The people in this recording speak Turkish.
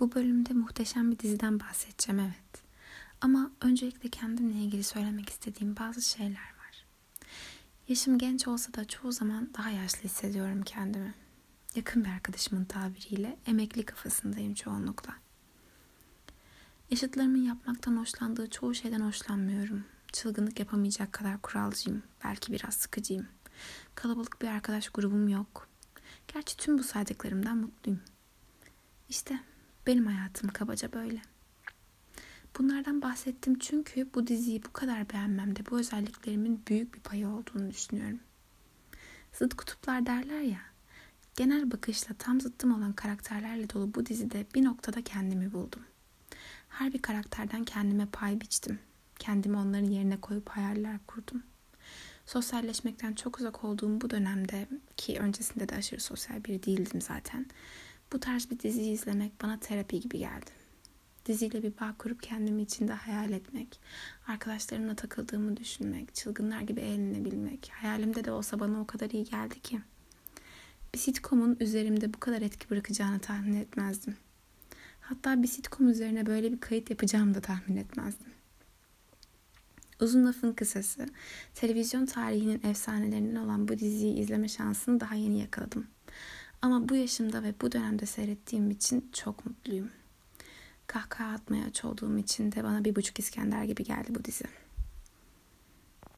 Bu bölümde muhteşem bir diziden bahsedeceğim evet. Ama öncelikle kendimle ilgili söylemek istediğim bazı şeyler var. Yaşım genç olsa da çoğu zaman daha yaşlı hissediyorum kendimi. Yakın bir arkadaşımın tabiriyle emekli kafasındayım çoğunlukla. Yaşıtlarımın yapmaktan hoşlandığı çoğu şeyden hoşlanmıyorum. Çılgınlık yapamayacak kadar kuralcıyım. Belki biraz sıkıcıyım. Kalabalık bir arkadaş grubum yok. Gerçi tüm bu saydıklarımdan mutluyum. İşte benim hayatım kabaca böyle. Bunlardan bahsettim çünkü bu diziyi bu kadar beğenmemde bu özelliklerimin büyük bir payı olduğunu düşünüyorum. Zıt kutuplar derler ya. Genel bakışla tam zıttım olan karakterlerle dolu bu dizide bir noktada kendimi buldum. Her bir karakterden kendime pay biçtim. Kendimi onların yerine koyup hayaller kurdum. Sosyalleşmekten çok uzak olduğum bu dönemde ki öncesinde de aşırı sosyal biri değildim zaten. Bu tarz bir diziyi izlemek bana terapi gibi geldi. Diziyle bir bağ kurup kendimi içinde hayal etmek, arkadaşlarımla takıldığımı düşünmek, çılgınlar gibi eğlenebilmek, hayalimde de olsa bana o kadar iyi geldi ki. Bir sitcomun üzerimde bu kadar etki bırakacağını tahmin etmezdim. Hatta bir sitcom üzerine böyle bir kayıt yapacağımı da tahmin etmezdim. Uzun lafın kısası, televizyon tarihinin efsanelerinden olan bu diziyi izleme şansını daha yeni yakaladım. Ama bu yaşımda ve bu dönemde seyrettiğim için çok mutluyum. Kahkaha atmaya aç olduğum için de bana bir buçuk İskender gibi geldi bu dizi.